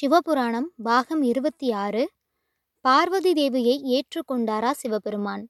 சிவபுராணம் பாகம் இருபத்தி ஆறு. பார்வதி தேவியை ஏற்றுக்கொண்டாரா சிவபெருமான்?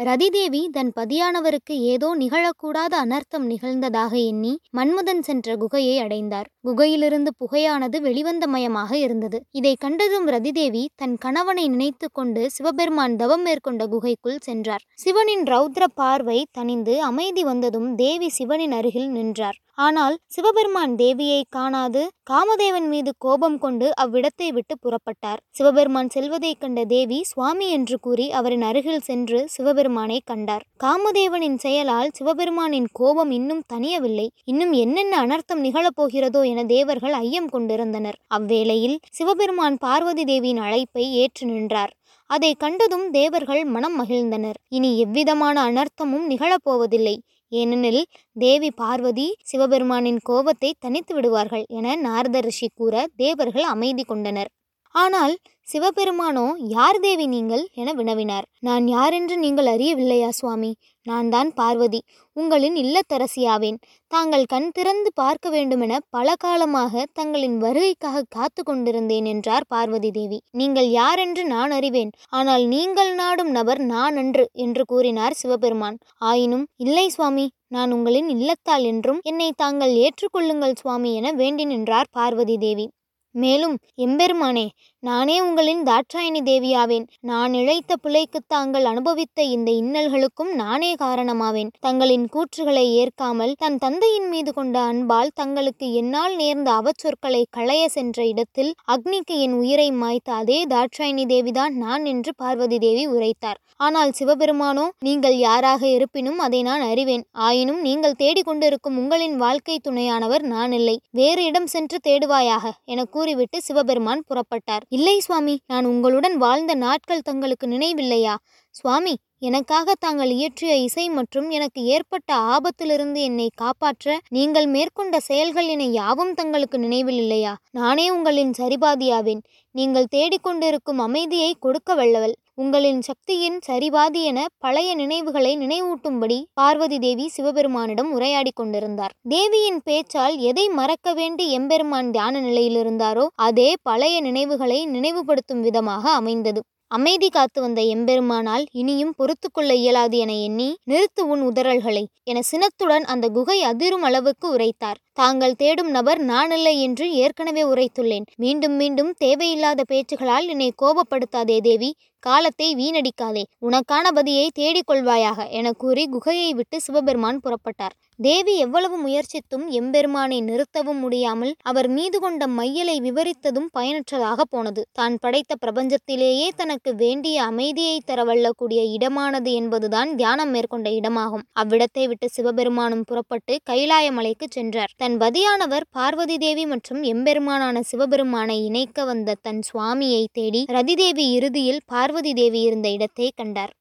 ரதிதேவி தன் பதியானவருக்கு ஏதோ நிகழக்கூடாத அனர்த்தம் நிகழ்ந்ததாக எண்ணி மன்மதன் சென்ற குகையை அடைந்தார். குகையிலிருந்து புகையானது வெளிவந்த மயமாக இருந்தது. இதை கண்டதும் ரதிதேவி தன் கணவனை நினைத்து கொண்டு சிவபெருமான் தவம் மேற்கொண்ட குகைக்குள் சென்றார். சிவனின் ரௌத்ர பார்வை தணிந்து அமைதி வந்ததும் தேவி சிவனின் அருகில் நின்றார். ஆனால் சிவபெருமான் தேவியை காணாது காமதேவன் மீது கோபம் கொண்டு அவ்விடத்தை விட்டு புறப்பட்டார். சிவபெருமான் செல்வதைக் கண்ட தேவி சுவாமி என்று கூறி அவரின் அருகில் சென்று சிவபெருமான் கண்டார். காமதேவனின் செயலால் சிவபெருமானின் கோபம் இன்னும் தனியவில்லை இன்னும் என்னென்ன அனர்த்தம் நிகழப்போகிறதோ என தேவர்கள் ஐயம் கொண்டிருந்தனர். அவ்வேளையில் சிவபெருமான் பார்வதி தேவியின் அழைப்பை ஏற்று நின்றார். அதை கண்டதும் தேவர்கள் மனம் மகிழ்ந்தனர். இனி எவ்விதமான அனர்த்தமும் நிகழப்போவதில்லை. ஏனெனில் தேவி பார்வதி சிவபெருமானின் கோபத்தை தனித்து விடுவார்கள் என நாரத ரிஷி கூற தேவர்கள் அமைதி கொண்டனர். ஆனால் சிவபெருமானோ யார் தேவி நீங்கள்? என வினவினார். நான் யாரென்று நீங்கள் அறியவில்லையா சுவாமி? நான் தான் பார்வதி. உங்களின் இல்லத்தரசியாவேன். தாங்கள் கண் திறந்து பார்க்க வேண்டுமென பல காலமாக தங்களின் வருகைக்காக காத்து கொண்டிருந்தேன் என்றார் பார்வதி தேவி. நீங்கள் யாரென்று நான் அறிவேன். ஆனால் நீங்கள் நாடும் நபர் நான் அன்று என்று கூறினார் சிவபெருமான். ஆயினும் இல்லை சுவாமி. நான் உங்களின் இல்லத்தால் என்றும் என்னை தாங்கள் ஏற்றுக்கொள்ளுங்கள் சுவாமி என வேண்டி நின்றார் பார்வதி தேவி. மேலும் எம்பெருமானே நானே உங்களின் தாட்சாயணி தேவியாவேன். நான் இழைத்த பிழைக்கு தாங்கள் அனுபவித்த இந்த இன்னல்களுக்கும் நானே காரணமாவேன். தங்களின் கூற்றுகளை ஏற்காமல் தன் தந்தையின் மீது கொண்ட அன்பால் தங்களுக்கு என்னால் நேர்ந்த அவச்சொற்களை களைய சென்ற இடத்தில் அக்னிக்கு என் உயிரை மாய்த்த அதே தாட்சாயணி தேவிதான் நான் என்று பார்வதி தேவி உரைத்தார். ஆனால் சிவபெருமானோ நீங்கள் யாராக இருப்பினும் அதை நான் அறிவேன். ஆயினும் நீங்கள் தேடிக்கொண்டிருக்கும் உங்களின் வாழ்க்கை துணையானவர் நான் இல்லை. வேறு இடம் சென்று தேடுவாயாக என கூறிவிட்டு சிவபெருமான் புறப்பட்டார். இல்லை சுவாமி நான் உங்களுடன் வாழ்ந்த நாட்கள் தங்களுக்கு நினைவில்லையா? சுவாமி எனக்காக தாங்கள் இயற்றிய இசை மற்றும் எனக்கு ஏற்பட்ட ஆபத்திலிருந்து என்னை காப்பாற்ற நீங்கள் மேற்கொண்ட செயல்கள் என யாவும் தங்களுக்கு நினைவில் இல்லையா நானே உங்களின் சரிபாதியாவேன். நீங்கள் தேடிக்கொண்டிருக்கும் அமைதியை கொடுக்க வல்லவள். உங்களின் சக்தியின் சரிபாதி என பழைய நினைவுகளை நினைவூட்டும்படி பார்வதி தேவி சிவபெருமானிடம் உரையாடி கொண்டிருந்தார். தேவியின் பேச்சால் எதை மறக்க வேண்டி எம்பெருமான் தியான நிலையில் இருந்தாரோ அதே பழைய நினைவுகளை நினைவுபடுத்தும் விதமாக அமைந்தது. அமைதி காத்து வந்த எம்பெருமானால் இனியும் பொறுத்து கொள்ள இயலாது என எண்ணி நிறுத்து உன் உதறல்களை என சினத்துடன் அந்த குகை அதிரும் அளவுக்கு உரைத்தார். தாங்கள் தேடும் நபர் நானில்லை என்று ஏற்கனவே உரைத்துள்ளேன். மீண்டும் மீண்டும் தேவையில்லாத பேச்சுகளால் என்னை கோபப்படுத்தாதே தேவி காலத்தை வீணடிக்காதே உனக்கான பதியை தேடிக்கொள்வாயாக என கூறி குகையை விட்டு சிவபெருமான் புறப்பட்டார். தேவி எவ்வளவு முயற்சித்தும் எம்பெருமானை நிறுத்தவும் முடியாமல் அவர் மீது கொண்ட மையலை விவரித்ததும் பயனற்றதாக போனது. தான் படைத்த பிரபஞ்சத்திலேயே தனக்கு வேண்டிய அமைதியை தரவல்லக்கூடிய இடமானது என்பதுதான் தியானம் மேற்கொண்ட இடமாகும். அவ்விடத்தை விட்டு சிவபெருமானும் புறப்பட்டு கைலாயமலைக்கு சென்றார். தன் பதியானவர் பார்வதி தேவி மற்றும் எம்பெருமானான சிவபெருமானை இணைக்க வந்த தன் சுவாமியை தேடி ரதிதேவி இறுதியில் பார்வதி தேவி இருந்த இடத்தை கண்டார்.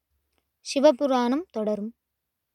சிவபுராணம் தொடரும்.